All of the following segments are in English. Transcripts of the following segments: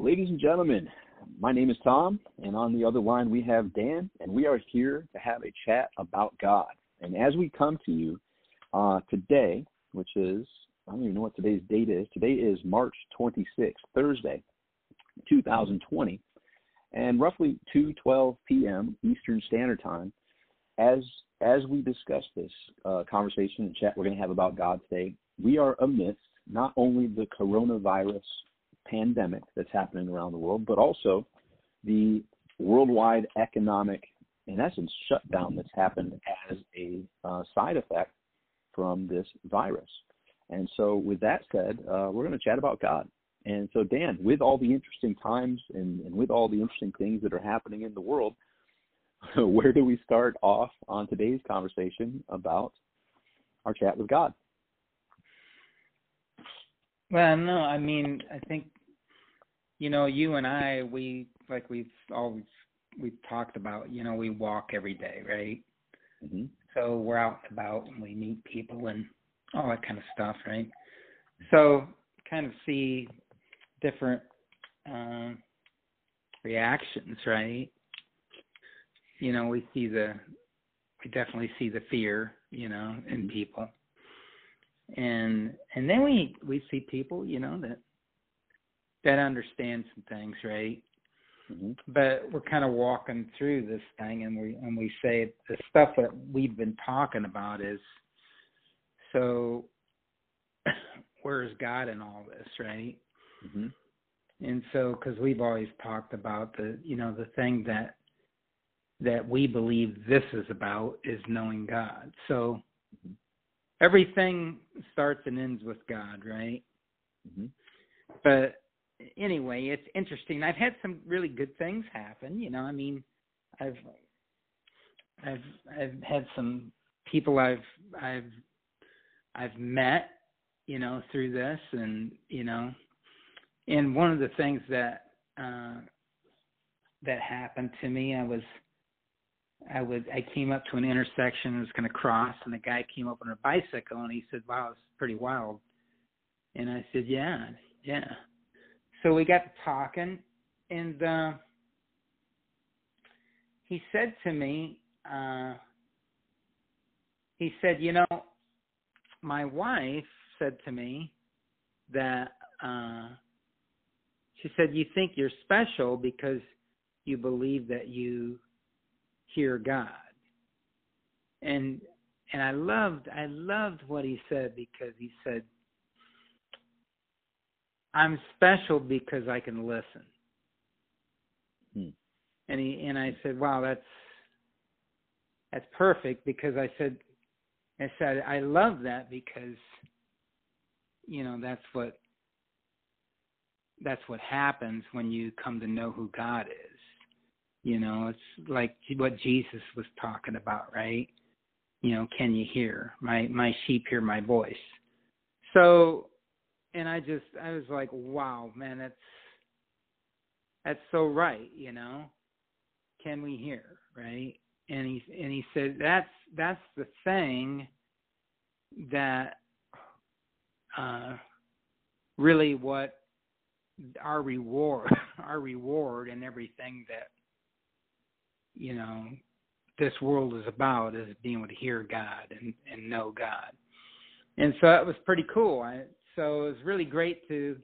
Ladies and gentlemen, my name is Tom, and on the other line we have Dan, and we are here to have a chat about God. And as we come to you uh, today, which is, I don't even know what today's date is, today is March 26th, Thursday, 2020, and roughly 2.12 p.m. Eastern Standard Time, as as we discuss this uh, conversation and chat we're going to have about God today, we are amidst not only the coronavirus pandemic that's happening around the world, but also the worldwide economic, in essence, shutdown that's happened as a uh, side effect from this virus. And so, with that said, uh, we're going to chat about God. And so, Dan, with all the interesting times and, and with all the interesting things that are happening in the world, where do we start off on today's conversation about our chat with God? Well, no, I mean, I think you know, you and I, we like we've always we've talked about. You know, we walk every day, right? Mm-hmm. So we're out and about and we meet people and all that kind of stuff, right? So kind of see different um, reactions, right? You know, we see the we definitely see the fear, you know, in mm-hmm. people. And and then we we see people, you know, that that understand some things, right? Mm-hmm. But we're kind of walking through this thing, and we and we say the stuff that we've been talking about is so. Where is God in all this, right? Mm-hmm. And so, because we've always talked about the, you know, the thing that that we believe this is about is knowing God. So mm-hmm. everything starts and ends with God, right? Mm-hmm. But anyway, it's interesting. I've had some really good things happen. You know, I mean, I've I've I've had some people I've I've I've met, you know, through this, and you know, and one of the things that uh, that happened to me, I was I was I came up to an intersection and was going to cross, and the guy came up on a bicycle, and he said, "Wow, it's pretty wild." And I said, "Yeah, yeah." So we got talking, and uh, he said to me, uh, he said, you know, my wife said to me that uh, she said, you think you're special because you believe that you hear God, and and I loved I loved what he said because he said I'm special because I can listen. Hmm. And he and I said, Wow, that's that's perfect because I said I said I love that because you know that's what that's what happens when you come to know who God is. You know, it's like what Jesus was talking about, right? You know, can you hear? My my sheep hear my voice. So and I just I was like, wow, man, that's that's so right, you know. Can we hear, right? And he and he said that's that's the thing that uh really what our reward our reward and everything that you know this world is about is being able to hear God and and know God. And so that was pretty cool. I so it was really great to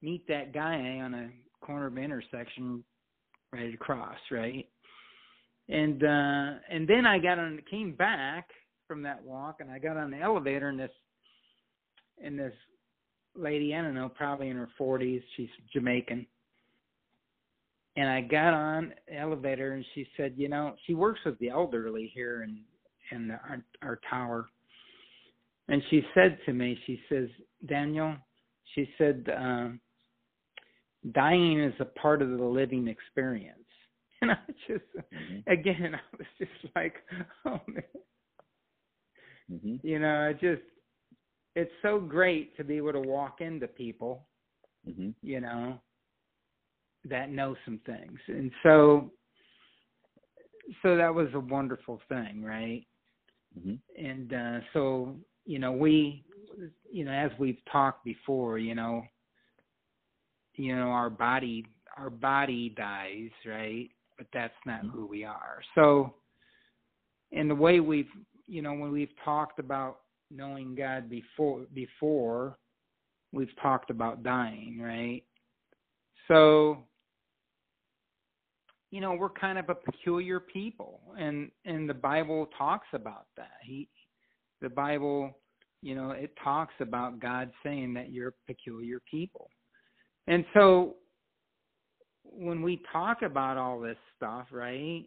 meet that guy on a corner of an intersection ready to cross, right? And uh and then I got on came back from that walk and I got on the elevator and this and this lady, I don't know, probably in her forties, she's Jamaican. And I got on the elevator and she said, you know, she works with the elderly here in in our, our tower and she said to me, she says, Daniel, she said, um, dying is a part of the living experience. And I just, mm-hmm. again, I was just like, oh man. Mm-hmm. You know, it just, it's so great to be able to walk into people, mm-hmm. you know, that know some things. And so, so that was a wonderful thing, right? Mm-hmm. And uh, so you know, we, you know, as we've talked before, you know, you know our body our body dies, right? But that's not mm-hmm. who we are. So in the way we've you know when we've talked about knowing God before before we've talked about dying, right? So you know, we're kind of a peculiar people and and the Bible talks about that. He the Bible, you know, it talks about God saying that you're peculiar people. And so when we talk about all this stuff, right?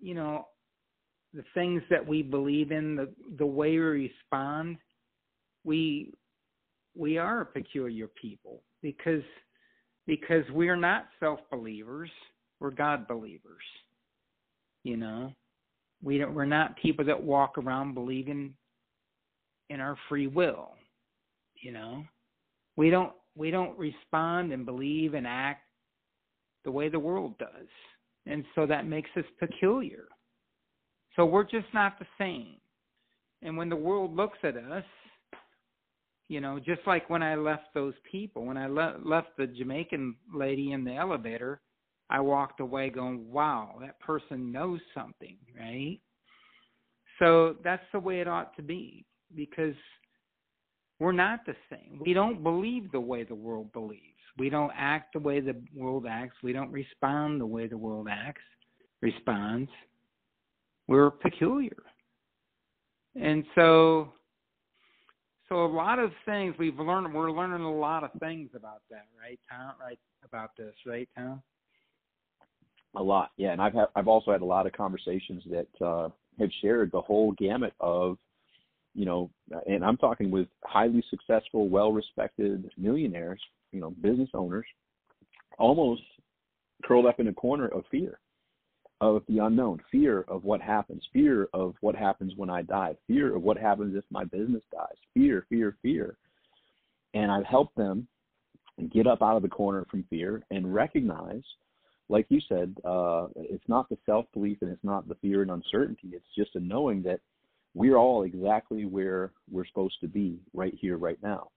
You know, the things that we believe in, the the way we respond, we we are a peculiar people because because we're not self believers, we're God believers. You know, we don't, we're not people that walk around believing in our free will. You know, we don't we don't respond and believe and act the way the world does, and so that makes us peculiar. So we're just not the same. And when the world looks at us, you know, just like when I left those people, when I le- left the Jamaican lady in the elevator, I walked away going, wow, that person knows something, right? So that's the way it ought to be because we're not the same. We don't believe the way the world believes. We don't act the way the world acts. We don't respond the way the world acts, responds. We're peculiar. And so so a lot of things we've learned we're learning a lot of things about that, right, Tom? Right about this, right, Tom? A lot, yeah. And I've had, I've also had a lot of conversations that uh, have shared the whole gamut of, you know, and I'm talking with highly successful, well-respected millionaires, you know, business owners, almost curled up in a corner of fear, of the unknown, fear of what happens, fear of what happens when I die, fear of what happens if my business dies, fear, fear, fear. And I've helped them get up out of the corner from fear and recognize like you said, uh, it's not the self belief and it's not the fear and uncertainty. It's just a knowing that we're all exactly where we're supposed to be right here, right now.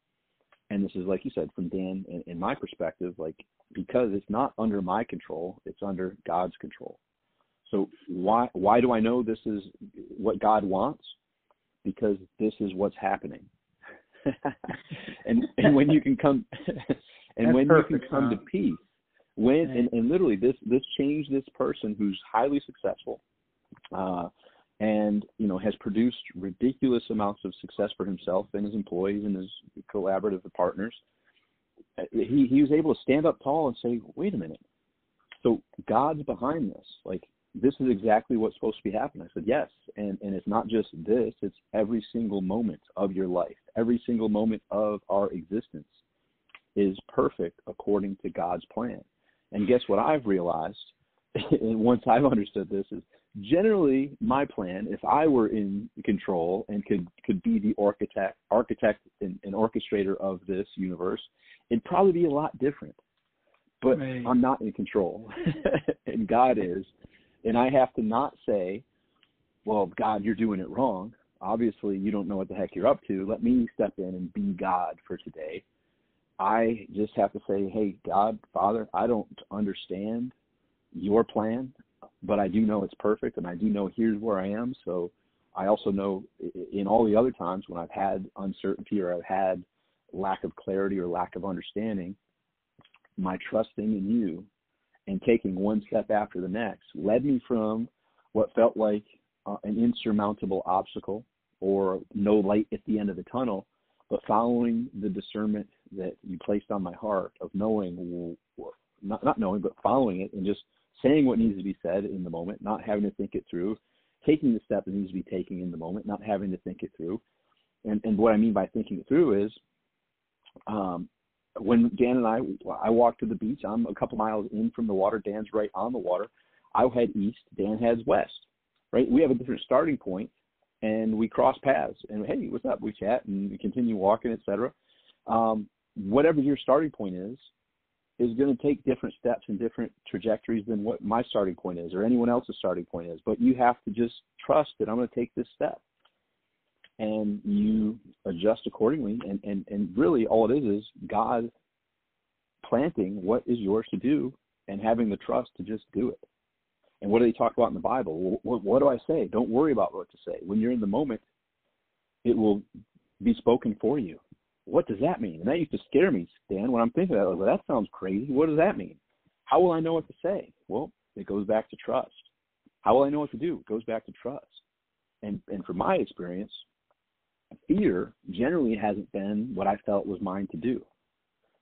And this is, like you said, from Dan, in, in my perspective, like because it's not under my control, it's under God's control. So why why do I know this is what God wants? Because this is what's happening. and and when you can come and That's when perfect, you can come Tom. to peace when and, and literally this this changed this person who's highly successful uh, and you know has produced ridiculous amounts of success for himself and his employees and his collaborative partners. Uh, he he was able to stand up tall and say wait a minute. So god's behind this. Like this is exactly what's supposed to be happening. I said yes. And and it's not just this. It's every single moment of your life. Every single moment of our existence is perfect according to god's plan. And guess what I've realized, and once I've understood this, is generally my plan, if I were in control and could could be the architect, architect and, and orchestrator of this universe, it'd probably be a lot different. But Right. I'm not in control, and God is, and I have to not say, "Well, God, you're doing it wrong." Obviously, you don't know what the heck you're up to. Let me step in and be God for today I just have to say, hey, God, Father, I don't understand your plan, but I do know it's perfect, and I do know here's where I am. So I also know in all the other times when I've had uncertainty or I've had lack of clarity or lack of understanding, my trusting in you and taking one step after the next led me from what felt like uh, an insurmountable obstacle or no light at the end of the tunnel but following the discernment that you placed on my heart of knowing, not not knowing, but following it and just saying what needs to be said in the moment, not having to think it through, taking the step that needs to be taken in the moment, not having to think it through. And and what I mean by thinking it through is, um, when Dan and I I walked to the beach, I'm a couple miles in from the water. Dan's right on the water. I head east. Dan heads west. Right. We have a different starting point, and we cross paths and hey what's up we chat and we continue walking etc um, whatever your starting point is is going to take different steps and different trajectories than what my starting point is or anyone else's starting point is but you have to just trust that i'm going to take this step and you adjust accordingly and and and really all it is is god planting what is yours to do and having the trust to just do it. And what do they talk about in the Bible? What, what do I say? Don't worry about what to say. When you're in the moment, it will be spoken for you. What does that mean? And that used to scare me, Dan, when I'm thinking about it. Like, well, that sounds crazy. What does that mean? How will I know what to say? Well, it goes back to trust. How will I know what to do? It goes back to trust. And and from my experience, fear generally hasn't been what I felt was mine to do.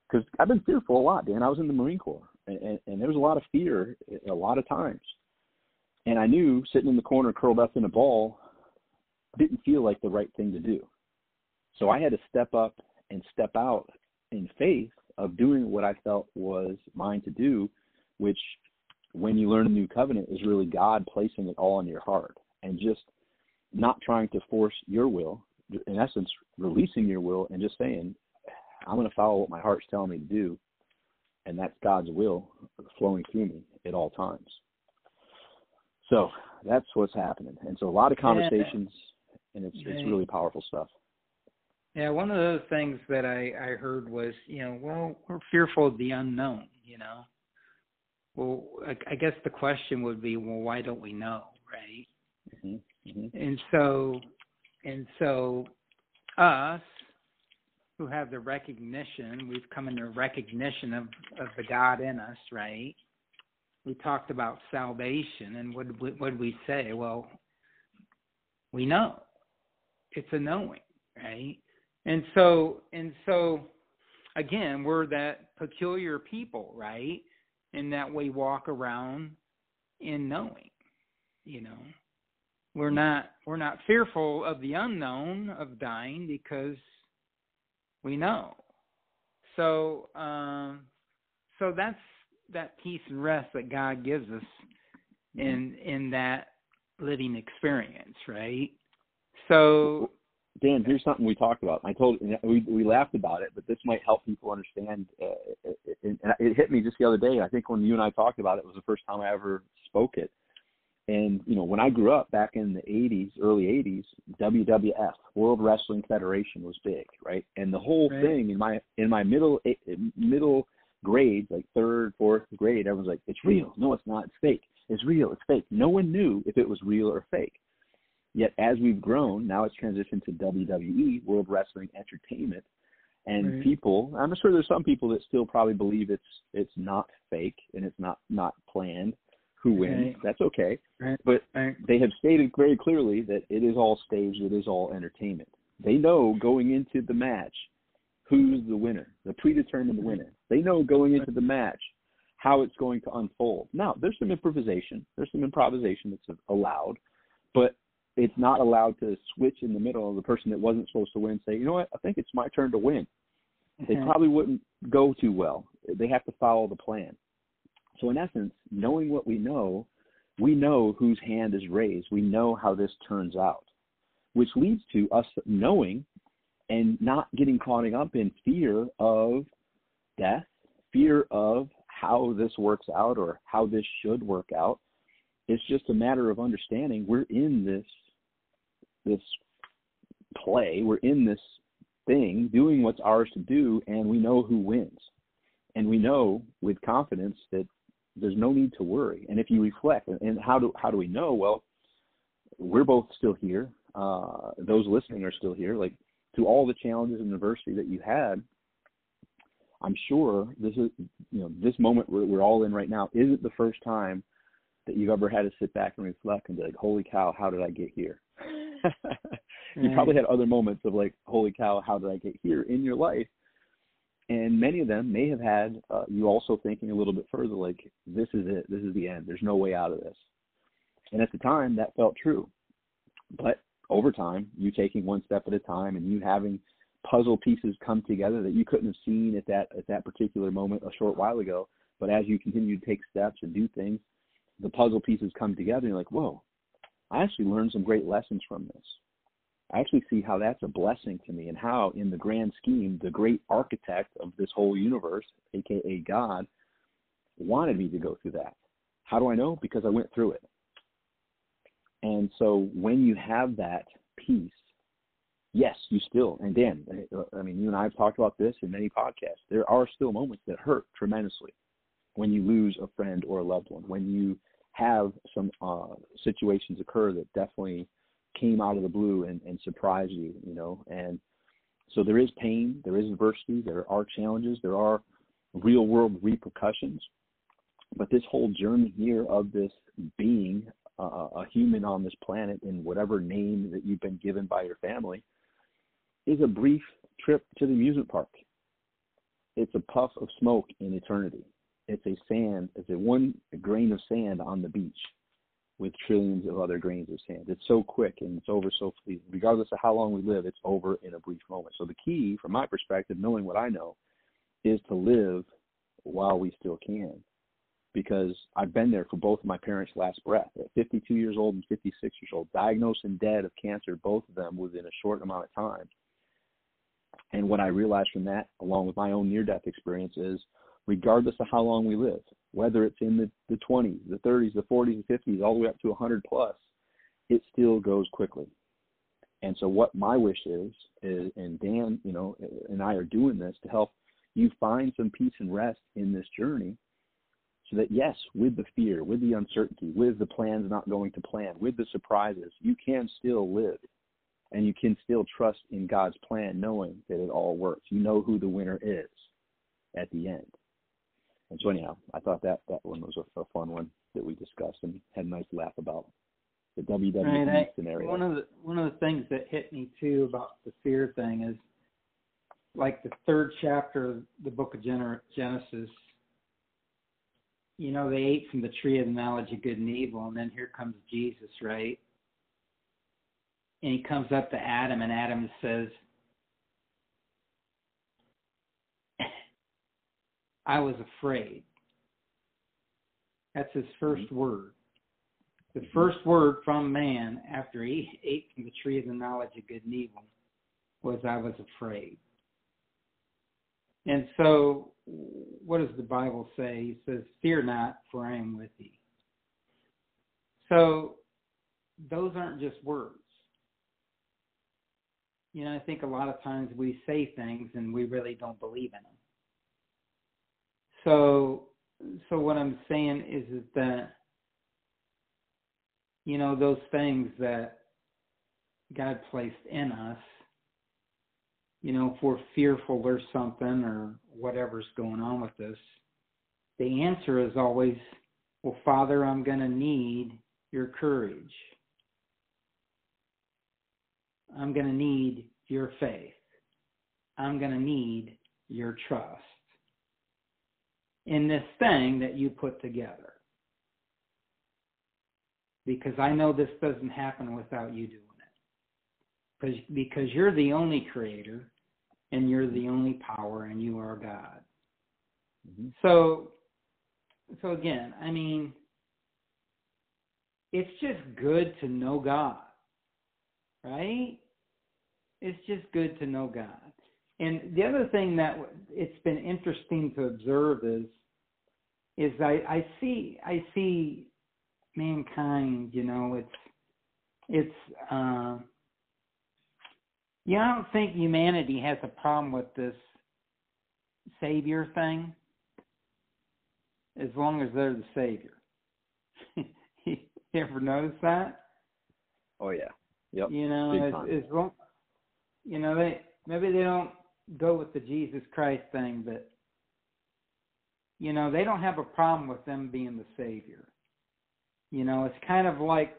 Because I've been fearful a lot, Dan. I was in the Marine Corps, and, and, and there was a lot of fear a lot of times. And I knew sitting in the corner curled up in a ball didn't feel like the right thing to do. So I had to step up and step out in faith of doing what I felt was mine to do, which when you learn a new covenant is really God placing it all in your heart and just not trying to force your will, in essence, releasing your will and just saying, I'm going to follow what my heart's telling me to do. And that's God's will flowing through me at all times. So that's what's happening. And so a lot of conversations, and it's, it's really powerful stuff. Yeah, one of those things that I, I heard was, you know, well, we're fearful of the unknown, you know. Well, I, I guess the question would be, well, why don't we know, right? Mm-hmm. Mm-hmm. And so, and so, us who have the recognition, we've come into recognition of of the God in us, right? We talked about salvation, and what what did we say? Well, we know. It's a knowing, right? And so, and so, again, we're that peculiar people, right? In that we walk around in knowing, you know. We're not we're not fearful of the unknown of dying because we know. So um so that's that peace and rest that God gives us in in that living experience, right? So Dan, here's something we talked about. I told we we laughed about it, but this might help people understand. Uh, it, it, it hit me just the other day. I think when you and I talked about it, it was the first time I ever spoke it. And you know, when I grew up back in the '80s, early '80s, WWF, World Wrestling Federation, was big, right? And the whole right. thing in my in my middle eh, middle grades, like third, fourth grade, everyone's like, "It's real." No, it's not. It's fake. It's real. It's fake. No one knew if it was real or fake. Yet as we've grown, now it's transitioned to WWE, World Wrestling Entertainment, and right. people. I'm sure there's some people that still probably believe it's it's not fake and it's not not planned. Who wins? Right. That's okay. Right. But they have stated very clearly that it is all staged. It is all entertainment. They know going into the match who's the winner, the predetermined mm-hmm. winner. They know going into the match how it's going to unfold. Now, there's some improvisation. There's some improvisation that's allowed, but it's not allowed to switch in the middle of the person that wasn't supposed to win say, you know what, I think it's my turn to win. Mm-hmm. They probably wouldn't go too well. They have to follow the plan. So in essence, knowing what we know, we know whose hand is raised. We know how this turns out, which leads to us knowing and not getting caught up in fear of death, fear of how this works out or how this should work out. It's just a matter of understanding we're in this this play, we're in this thing, doing what's ours to do, and we know who wins. And we know with confidence that there's no need to worry. And if you reflect, and how do how do we know? Well, we're both still here. Uh, those listening are still here. Like to all the challenges and adversity that you had, I'm sure this is you know this moment we're, we're all in right now isn't the first time that you've ever had to sit back and reflect and be like, "Holy cow, how did I get here?" You probably had other moments of like, holy cow, how did I get here in your life? And many of them may have had uh, you also thinking a little bit further, like, this is it, this is the end, there's no way out of this. And at the time, that felt true. But over time, you taking one step at a time and you having puzzle pieces come together that you couldn't have seen at that at that particular moment a short while ago. But as you continue to take steps and do things, the puzzle pieces come together and you're like, whoa, I actually learned some great lessons from this. I actually see how that's a blessing to me and how, in the grand scheme, the great architect of this whole universe, aka God, wanted me to go through that. How do I know? Because I went through it. And so when you have that peace, yes, you still, and Dan, I mean, you and I have talked about this in many podcasts. There are still moments that hurt tremendously when you lose a friend or a loved one, when you have some uh, situations occur that definitely came out of the blue and, and surprised you, you know, and so there is pain, there is adversity, there are challenges, there are real world repercussions. But this whole journey here of this being uh, a human on this planet in whatever name that you've been given by your family is a brief trip to the amusement park. It's a puff of smoke in eternity. It's a sand, it's a one grain of sand on the beach with trillions of other grains of sand. It's so quick and it's over so fleet. Regardless of how long we live, it's over in a brief moment. So the key, from my perspective, knowing what I know, is to live while we still can. Because I've been there for both of my parents' last breath. At 52 years old and 56 years old, diagnosed and dead of cancer, both of them within a short amount of time. And what I realized from that, along with my own near death experience, is regardless of how long we live, whether it's in the, the 20s, the 30s, the 40s, the 50s, all the way up to 100 plus, it still goes quickly. And so what my wish is, is, and Dan, you know, and I are doing this to help you find some peace and rest in this journey so that yes, with the fear, with the uncertainty, with the plans not going to plan, with the surprises, you can still live and you can still trust in God's plan knowing that it all works. You know who the winner is at the end. And so anyhow, I thought that that one was a, a fun one that we discussed and had a nice laugh about the WWE right, I, scenario. One of the one of the things that hit me too about the fear thing is like the third chapter of the book of Genesis. You know, they ate from the tree of the knowledge of good and evil, and then here comes Jesus, right? And he comes up to Adam, and Adam says, I was afraid. That's his 1st mm-hmm. word. The mm-hmm. first word from man after he ate from the tree of the knowledge of good and evil was, I was afraid. And so, what does the Bible say? He says, Fear not, for I am with thee. So, those aren't just words. You know, I think a lot of times we say things and we really don't believe in them. So, so what I'm saying is, is that you know those things that God placed in us. You know, if we're fearful or something or whatever's going on with us, the answer is always, well, Father, I'm going to need your courage. I'm going to need your faith. I'm going to need your trust in this thing that you put together. Because I know this doesn't happen without you doing it. Because, because you're the only creator and you're the only power and you are God. Mm-hmm. So so again, I mean it's just good to know God. Right? It's just good to know God. And the other thing that it's been interesting to observe is is I, I see I see mankind, you know, it's it's uh know, I don't think humanity has a problem with this savior thing as long as they're the savior. you ever notice that? Oh yeah. Yep. You know, as, as long you know, they maybe they don't go with the Jesus Christ thing, but you know, they don't have a problem with them being the savior. You know, it's kind of like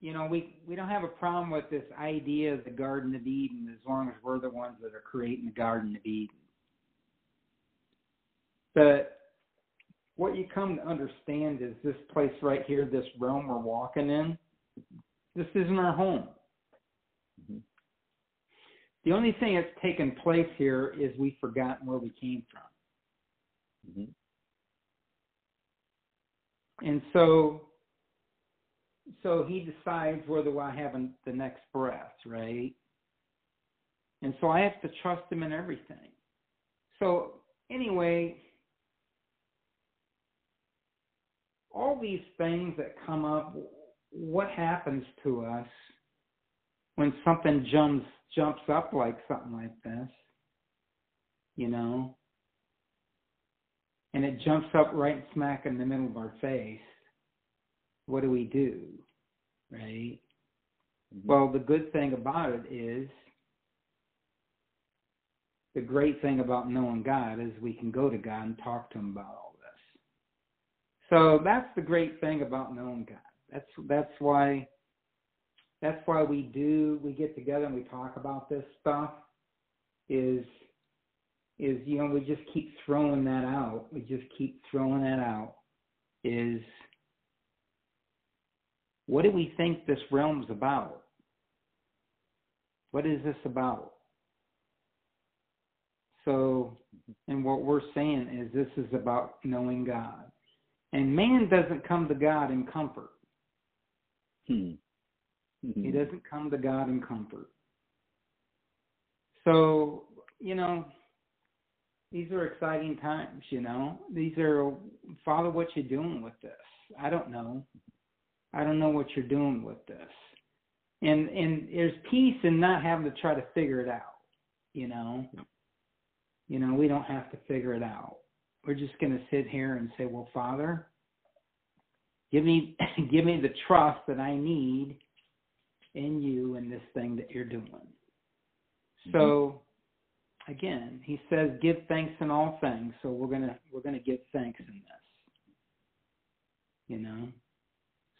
you know, we we don't have a problem with this idea of the Garden of Eden as long as we're the ones that are creating the Garden of Eden. But what you come to understand is this place right here, this realm we're walking in, this isn't our home. The only thing that's taken place here is we've forgotten where we came from. Mm-hmm. And so, so he decides whether I have the next breath, right? And so I have to trust him in everything. So anyway, all these things that come up, what happens to us when something jumps jumps up like something like this, you know, and it jumps up right smack in the middle of our face, what do we do? Right? Mm-hmm. Well, the good thing about it is the great thing about knowing God is we can go to God and talk to him about all this. So that's the great thing about knowing God. That's that's why that's why we do we get together and we talk about this stuff is is you know we just keep throwing that out. We just keep throwing that out is what do we think this realm's about? What is this about? So and what we're saying is this is about knowing god. And man doesn't come to god in comfort. Hmm. Mm-hmm. He doesn't come to God in comfort. So, you know, these are exciting times, you know. These are Father, what you're doing with this? I don't know. I don't know what you're doing with this. And and there's peace in not having to try to figure it out, you know. You know, we don't have to figure it out. We're just going to sit here and say, "Well, Father, give me give me the trust that I need in you in this thing that you're doing. Mm-hmm. So again, he says give thanks in all things. So we're going to we're going to give thanks in this. You know.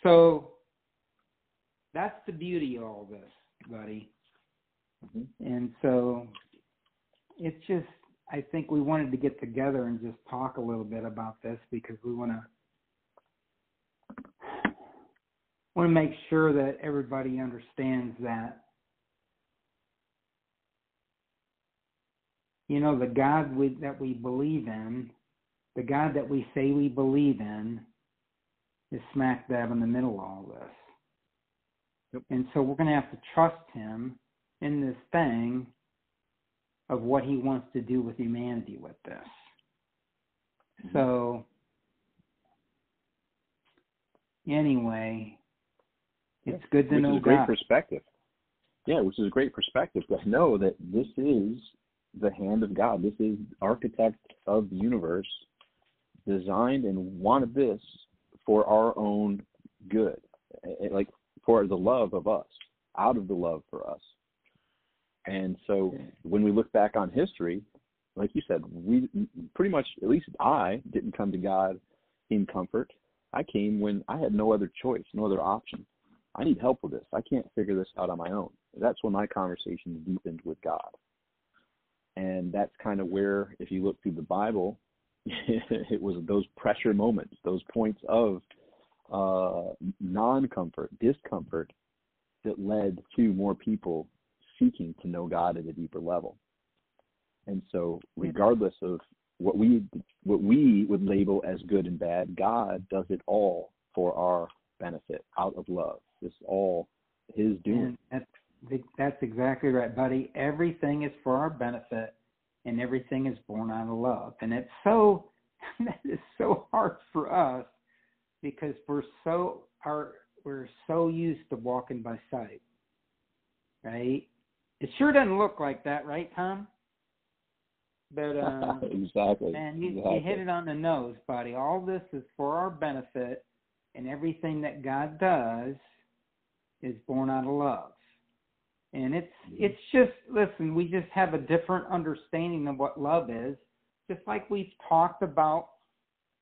So that's the beauty of all this, buddy. Mm-hmm. And so it's just I think we wanted to get together and just talk a little bit about this because we want to want to make sure that everybody understands that you know the God we, that we believe in, the God that we say we believe in, is smack dab in the middle of all this. Yep. And so we're going to have to trust Him in this thing of what He wants to do with humanity with this. Mm-hmm. So anyway, it's good to which know is a great God. perspective. Yeah, which is a great perspective to know that this is the hand of God. This is architect of the universe, designed and wanted this for our own good, eh, eh, like for the love of us, out of the love for us. And so when we look back on history, like you said, we pretty much, at least I, didn't come to God in comfort. I came when I had no other choice, no other option. I need help with this. I can't figure this out on my own. That's when my conversation deepened with God. And that's kind of where, if you look through the Bible, it was those pressure moments, those points of uh, non comfort, discomfort, that led to more people seeking to know God at a deeper level. And so, regardless of what we what we would label as good and bad, God does it all for our benefit out of love. It's all His doing. That's that's exactly right, buddy. Everything is for our benefit, and everything is born out of love. And it's so that is so hard for us because we're so our we're so used to walking by sight, right? It sure doesn't look like that, right, Tom? But uh, exactly. Man, you, exactly. you hit it on the nose, buddy. All this is for our benefit, and everything that God does is born out of love. And it's mm-hmm. it's just listen, we just have a different understanding of what love is, just like we've talked about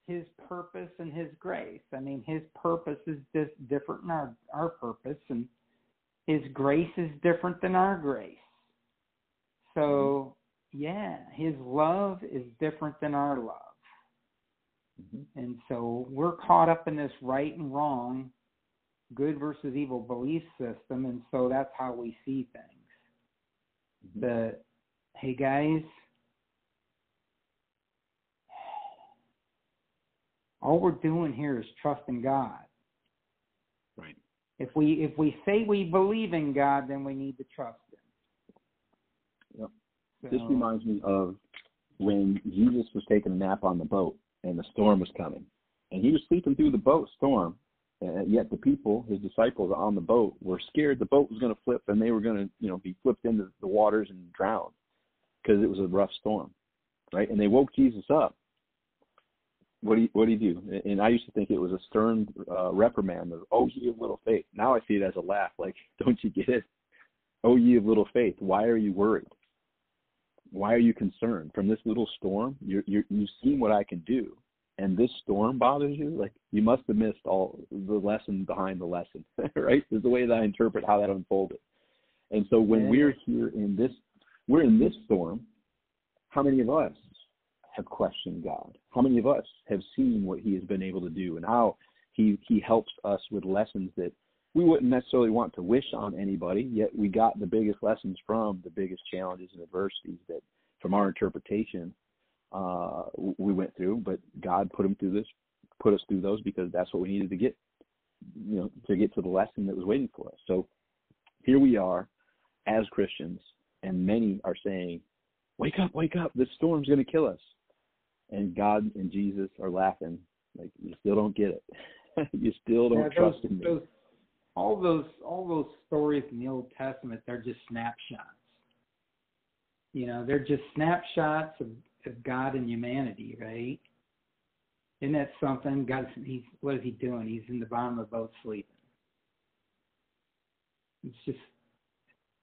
his purpose and his grace. I mean, his purpose is just different than our our purpose and his grace is different than our grace. So, mm-hmm. yeah, his love is different than our love. Mm-hmm. And so we're caught up in this right and wrong, good versus evil belief system, and so that's how we see things. Mm-hmm. That, hey guys, all we're doing here is trusting God. Right. If we if we say we believe in God, then we need to trust Him. Yep. So, this reminds me of when Jesus was taking a nap on the boat and the storm was coming. And he was sleeping through the boat storm, And yet the people, his disciples on the boat, were scared the boat was going to flip and they were going to, you know, be flipped into the waters and drown because it was a rough storm, right? And they woke Jesus up. What do you what do you do? And I used to think it was a stern uh, reprimand of "Oh, ye of little faith." Now I see it as a laugh. Like, don't you get it? Oh, ye of little faith, why are you worried? Why are you concerned? From this little storm, you're, you're, you've seen what I can do, and this storm bothers you. Like you must have missed all the lesson behind the lesson, right? Is the way that I interpret how that unfolded. And so when yeah. we're here in this, we're in this storm. How many of us have questioned God? How many of us have seen what He has been able to do and how He He helps us with lessons that we wouldn't necessarily want to wish on anybody, yet we got the biggest lessons from the biggest challenges and adversities that, from our interpretation, uh, we went through. But God put them through this, put us through those because that's what we needed to get, you know, to get to the lesson that was waiting for us. So here we are as Christians, and many are saying, "Wake up, wake up! This storm's going to kill us." And God and Jesus are laughing, like you still don't get it. you still don't yeah, trust those, in me. Those all those all those stories in the Old Testament, they're just snapshots. You know, they're just snapshots of, of God and humanity, right? Isn't that something? God, he's what is he doing? He's in the bottom of the boat sleeping. It's just,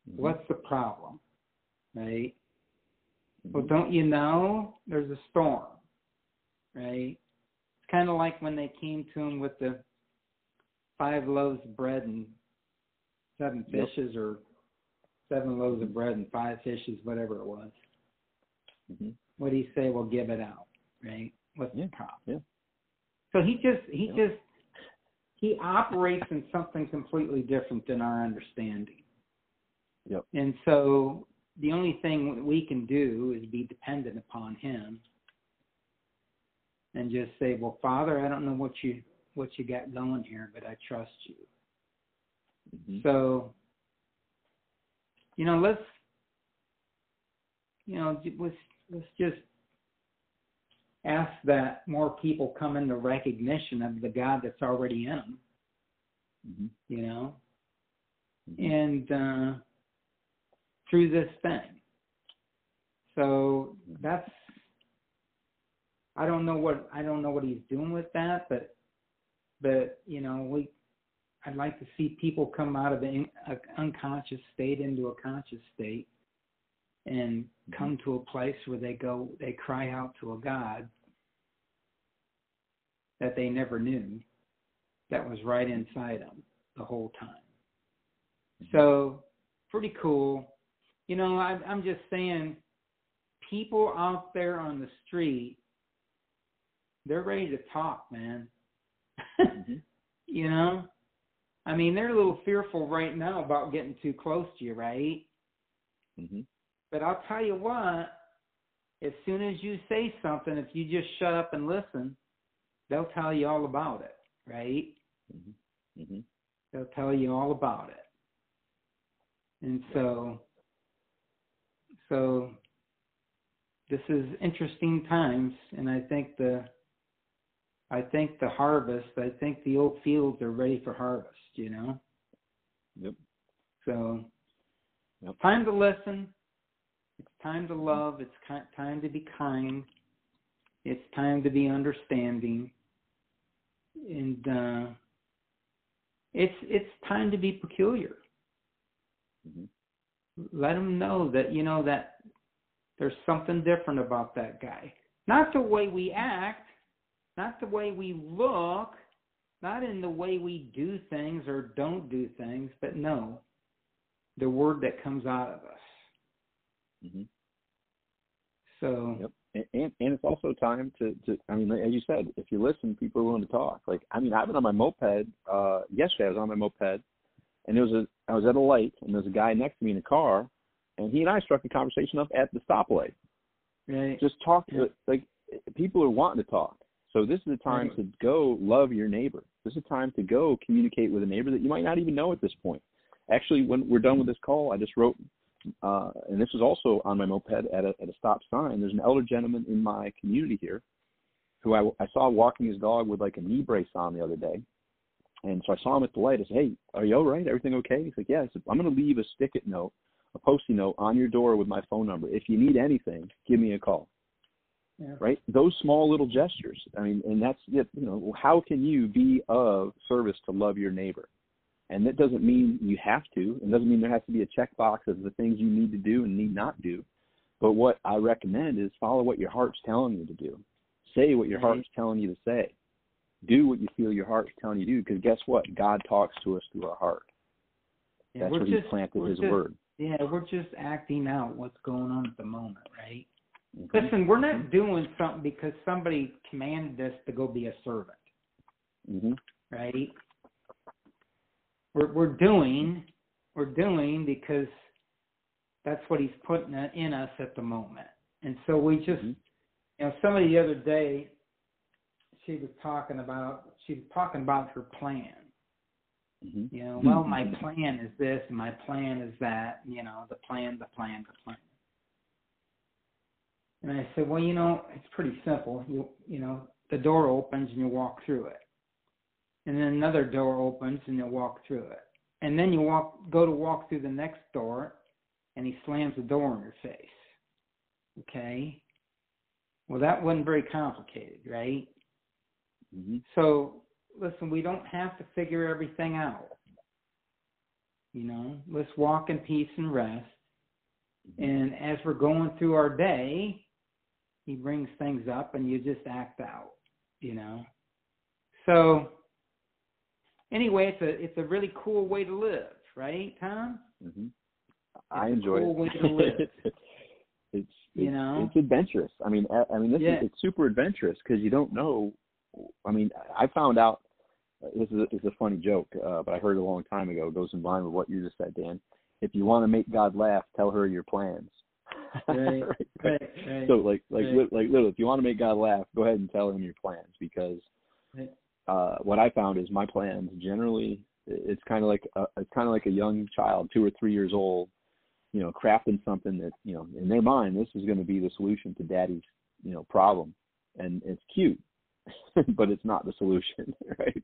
mm-hmm. what's the problem, right? Mm-hmm. Well, don't you know there's a storm, right? It's kind of like when they came to him with the five loaves of bread and seven yep. fishes, or seven loaves of bread and five fishes, whatever it was. Mm-hmm. What do you say? Well, give it out, right? What's yeah. the problem? Yeah. So he just he yep. just he operates in something completely different than our understanding. Yep. And so the only thing we can do is be dependent upon him and just say, "Well, Father, I don't know what you what you got going here, but I trust you. Mm-hmm. So, you know, let's, you know, let's let's just ask that more people come into recognition of the God that's already in them. Mm-hmm. You know, mm-hmm. and uh, through this thing. So that's I don't know what I don't know what he's doing with that, but but you know we I'd like to see people come out of an unconscious state into a conscious state and mm-hmm. come to a place where they go they cry out to a God that they never knew that was right inside them the whole time. Mm-hmm. So pretty cool. You know, I, I'm just saying, people out there on the street, they're ready to talk, man. You know, I mean, they're a little fearful right now about getting too close to you, right? Mm-hmm. But I'll tell you what, as soon as you say something, if you just shut up and listen, they'll tell you all about it, right? Mm-hmm. Mm-hmm. They'll tell you all about it. And so, so this is interesting times, and I think the I think the harvest, I think the old fields are ready for harvest, you know? Yep. So, yep. time to listen. It's time to love. It's time to be kind. It's time to be understanding. And uh, it's it's time to be peculiar. Mm-hmm. Let them know that you know that there's something different about that guy. Not the way we act, not the way we look, not in the way we do things or don't do things, but no, the word that comes out of us. Mm-hmm. So. Yep. And, and it's also time to, to, I mean, as you said, if you listen, people are willing to talk. Like, I mean, I've been on my moped, uh, yesterday I was on my moped, and there was a, I was at a light, and there was a guy next to me in a car, and he and I struck a conversation up at the stoplight. Right. Just talk, yeah. like, people are wanting to talk. So this is a time to go love your neighbor. This is a time to go communicate with a neighbor that you might not even know at this point. Actually, when we're done with this call, I just wrote, uh, and this is also on my moped at a, at a stop sign. There's an elder gentleman in my community here who I, I saw walking his dog with like a knee brace on the other day. And so I saw him at the light. I said, "Hey, are you all right? Everything okay?" He's like, "Yeah." I said, "I'm going to leave a stick-it note, a post-it note on your door with my phone number. If you need anything, give me a call." Yeah. Right? Those small little gestures. I mean, and that's it. You know, how can you be of service to love your neighbor? And that doesn't mean you have to. It doesn't mean there has to be a checkbox of the things you need to do and need not do. But what I recommend is follow what your heart's telling you to do. Say what your Right. heart's telling you to say. Do what you feel your heart's telling you to do. Because guess what? God talks to us through our heart. Yeah, That's where just, He planted His just, word. Yeah, we're just acting out what's going on at the moment, right? Listen, we're not doing something because somebody commanded us to go be a servant, Mhm. right? We're we're doing we're doing because that's what he's putting in us at the moment. And so we just Mhm. you know, somebody the other day she was talking about she was talking about her plan. Mhm. You know, well my plan is this and my plan is that, you know, the plan, the plan, the plan. And I said, Well, you know, it's pretty simple. You you know, the door opens and you walk through it. And then another door opens and you walk through it. And then you walk go to walk through the next door and he slams the door in your face. Okay? Well that wasn't very complicated, right? Mhm. So listen, we don't have to figure everything out. You know, let's walk in peace and rest. And as we're going through our day, he brings things up and you just act out, you know. So anyway, it's a it's a really cool way to live, right, Tom? Mm-hmm. I enjoy cool it. way to live. it's it's You know? it's adventurous. I mean, I, I mean, this Yeah. is it's super adventurous because you don't know. I mean, I found out. This is a, is a funny joke, uh, but I heard it a long time ago. It goes in line with what you just said, Dan. If you want to make God laugh, tell her your plans. Right, Right, right. So like like li- like literally, if you want to make God laugh, go ahead and tell him your plans because uh, what I found is my plans generally it's kind of like a, it's kind of like a young child, two or three years old, you know, crafting something that you know in their mind this is going to be the solution to daddy's you know problem, and it's cute, but it's not the solution, right?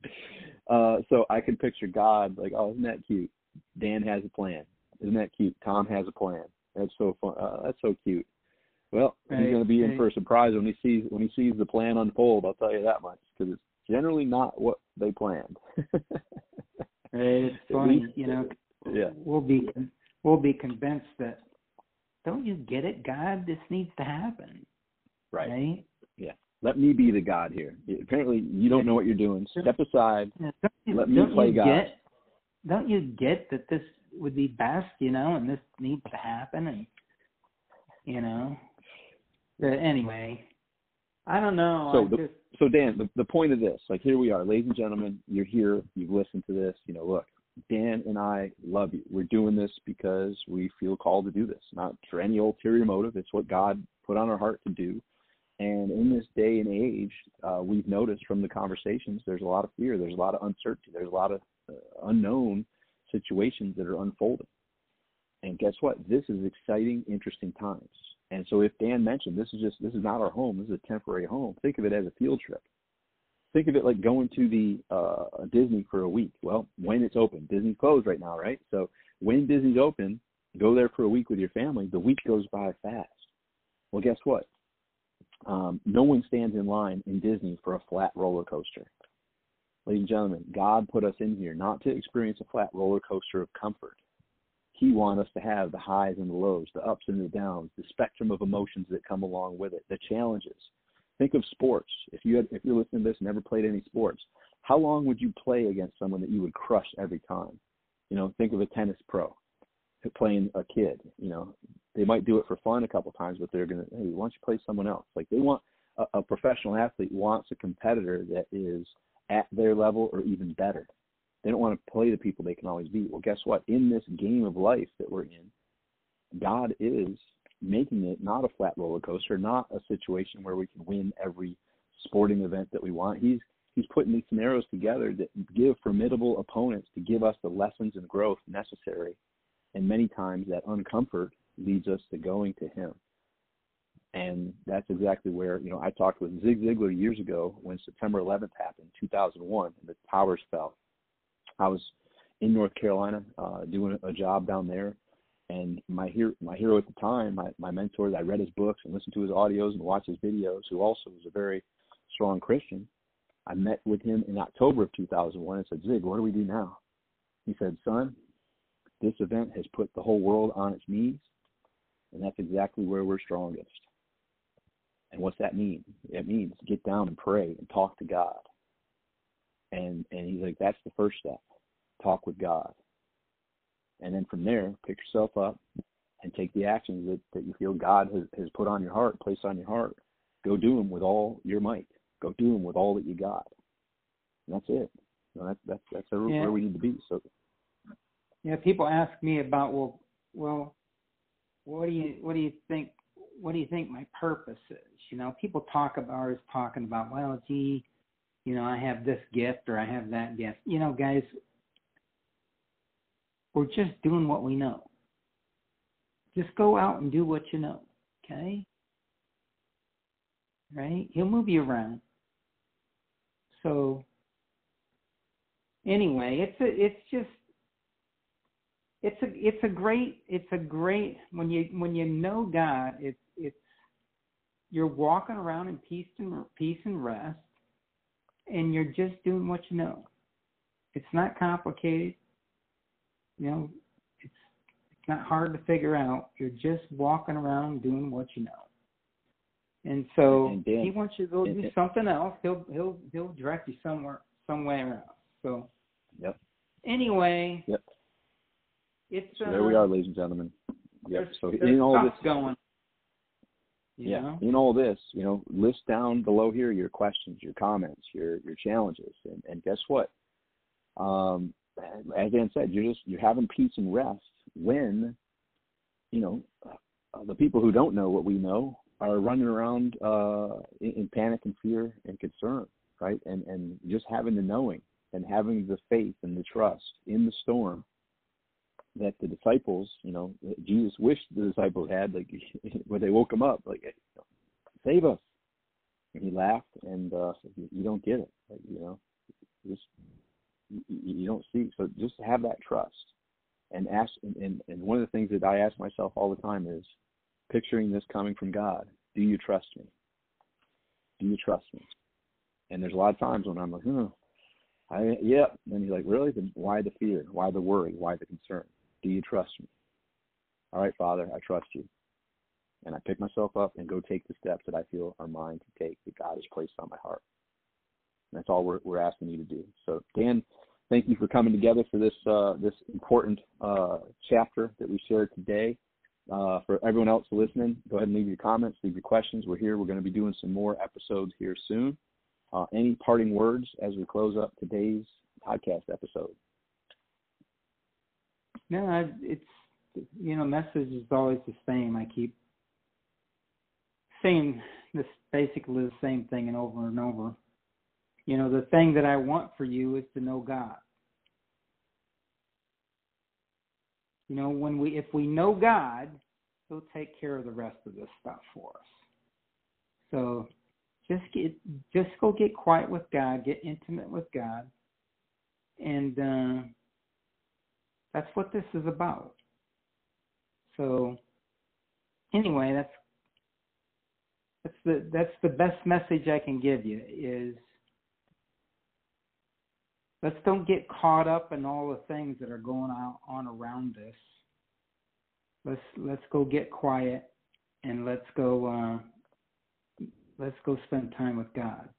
Uh, so I can picture God like, oh, isn't that cute? Dan has a plan. Isn't that cute? Tom has a plan. That's so fun. Uh, that's so cute. Well, he's going to be in for a surprise when he sees when he sees the plan unfold. I'll tell you that much because it's generally not what they planned. It's funny, least- you know. yeah. We'll be we'll be convinced that don't you get it, God? This needs to happen, Right. right? Let me be the God here. Apparently, you don't know what you're doing. Step aside. Yeah, Let me play God. Get, don't you get that this would be best, you know, and this needs to happen, and you know. But anyway, I don't know. So the- just So Dan, the, the point of this, like here we are, ladies and gentlemen, you're here, you've listened to this, you know, look, Dan and I love you. We're doing this because we feel called to do this, not for any ulterior motive. It's what God put on our heart to do. And in this day and age, uh, we've noticed from the conversations, there's a lot of fear, there's a lot of uncertainty, there's a lot of uh, unknown situations that are unfolding. And guess what? This is exciting, interesting times. And so, if Dan mentioned this is just this is not our home, this is a temporary home. Think of it as a field trip. Think of it like going to the uh, Disney for a week. Well, when it's open, Disney's closed right now, right? So when Disney's open, go there for a week with your family. The week goes by fast. Well, guess what? Um, no one stands in line in Disney for a flat roller coaster. Ladies and gentlemen, God put us in here not to experience a flat roller coaster of comfort. He wants us to have the highs and the lows, the ups and the downs, the spectrum of emotions that come along with it, the challenges. Think of sports. If you had, if you're listening to this never played any sports, how long would you play against someone that you would crush every time? You know, think of a tennis pro playing a kid. You know, they might do it for fun a couple times, but they're gonna, hey, why don't you play someone else? Like they want a, a professional athlete wants a competitor that is at their level or even better. They don't want to play the people they can always beat. Well, guess what? In this game of life that we're in, God is making it not a flat roller coaster, not a situation where we can win every sporting event that we want. He's he's putting these scenarios together that give formidable opponents to give us the lessons and growth necessary. And many times that uncomfort leads us to going to him. And that's exactly where, you know, I talked with Zig Ziglar years ago when September 11th happened, 2001, and the towers fell. I was in North Carolina uh, doing a job down there, and my hero, my hero at the time, my my mentor, I read his books and listened to his audios and watched his videos, who also was a very strong Christian. I met with him in October of 2001 and said, Zig, what do we do now? He said, son, this event has put the whole world on its knees, and that's exactly where we're strongest. And what's that mean? It means get down and pray and talk to God. And and he's like, that's the first step. Talk with God. And then from there, pick yourself up and take the actions that, that you feel God has, has put on your heart, placed on your heart. Go do them with all your might. Go do them with all that you got. And that's it. You know, that's that's that's yeah. where we need to be. So. Yeah, people ask me about well, well, what do you what do you think what do you think my purpose is? You know, people talk about are talking about, well, gee, you know, I have this gift or I have that gift. You know, guys, we're just doing what we know. Just go out and do what you know. Okay? Right? He'll move you around. So anyway, it's a, it's just it's a it's a great it's a great when you when you know God, it's it's you're walking around in peace and peace and rest, and you're just doing what you know. It's not complicated. You know, it's it's not hard to figure out. You're just walking around doing what you know. And so and Dan, he wants you to go do something else. He'll he'll he'll direct you somewhere somewhere else. So Yep. Anyway. Yep. It's so there we uh, are, ladies and gentlemen. Yep. So in all this going. Yeah. Know? In all this, you know, list down below here your questions, your comments, your your challenges, and, and guess what? Um, as Dan said, you're just you're having peace and rest when, you know, uh, the people who don't know what we know are running around uh, in, in panic and fear and concern, right? And and just having the knowing and having the faith and the trust in the storm that the disciples, you know, Jesus wished the disciples had, like when they woke him up, like, save us. And he laughed and uh, you don't get it, like, you know, just you don't see. So just have that trust and ask. And, and one of the things that I ask myself all the time is, picturing this coming from God, do you trust me? Do you trust me? And there's a lot of times when I'm like, oh, I, yeah. And he's like, really? Then why the fear? Why the worry? Why the concern? Do you trust me? All right, Father, I trust you. And I pick myself up and go take the steps that I feel are mine to take that God has placed on my heart. And that's all we're, we're asking you to do. So, Dan, thank you for coming together for this uh, this important uh, chapter that we shared today. Uh, for everyone else listening, go ahead and leave your comments, leave your questions. We're here. We're going to be doing some more episodes here soon. Uh, any parting words as we close up today's podcast episode? No, it's you know, message is always the same. I keep saying this basically the same thing and over and over. You know, the thing that I want for you is to know God. You know, when we if we know God, He'll take care of the rest of this stuff for us. So just get just go get quiet with God, get intimate with God, and uh, that's what this is about. So anyway, that's that's the that's the best message I can give you is let's don't get caught up in all the things that are going on around us. Let's let's go get quiet and let's go uh, let's go spend time with God.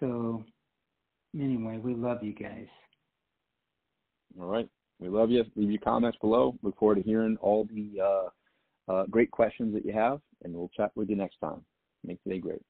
So anyway, we love you guys. All right. We love you. Leave your comments below. Look forward to hearing all the uh, uh, great questions that you have, and we'll chat with you next time. Make today great.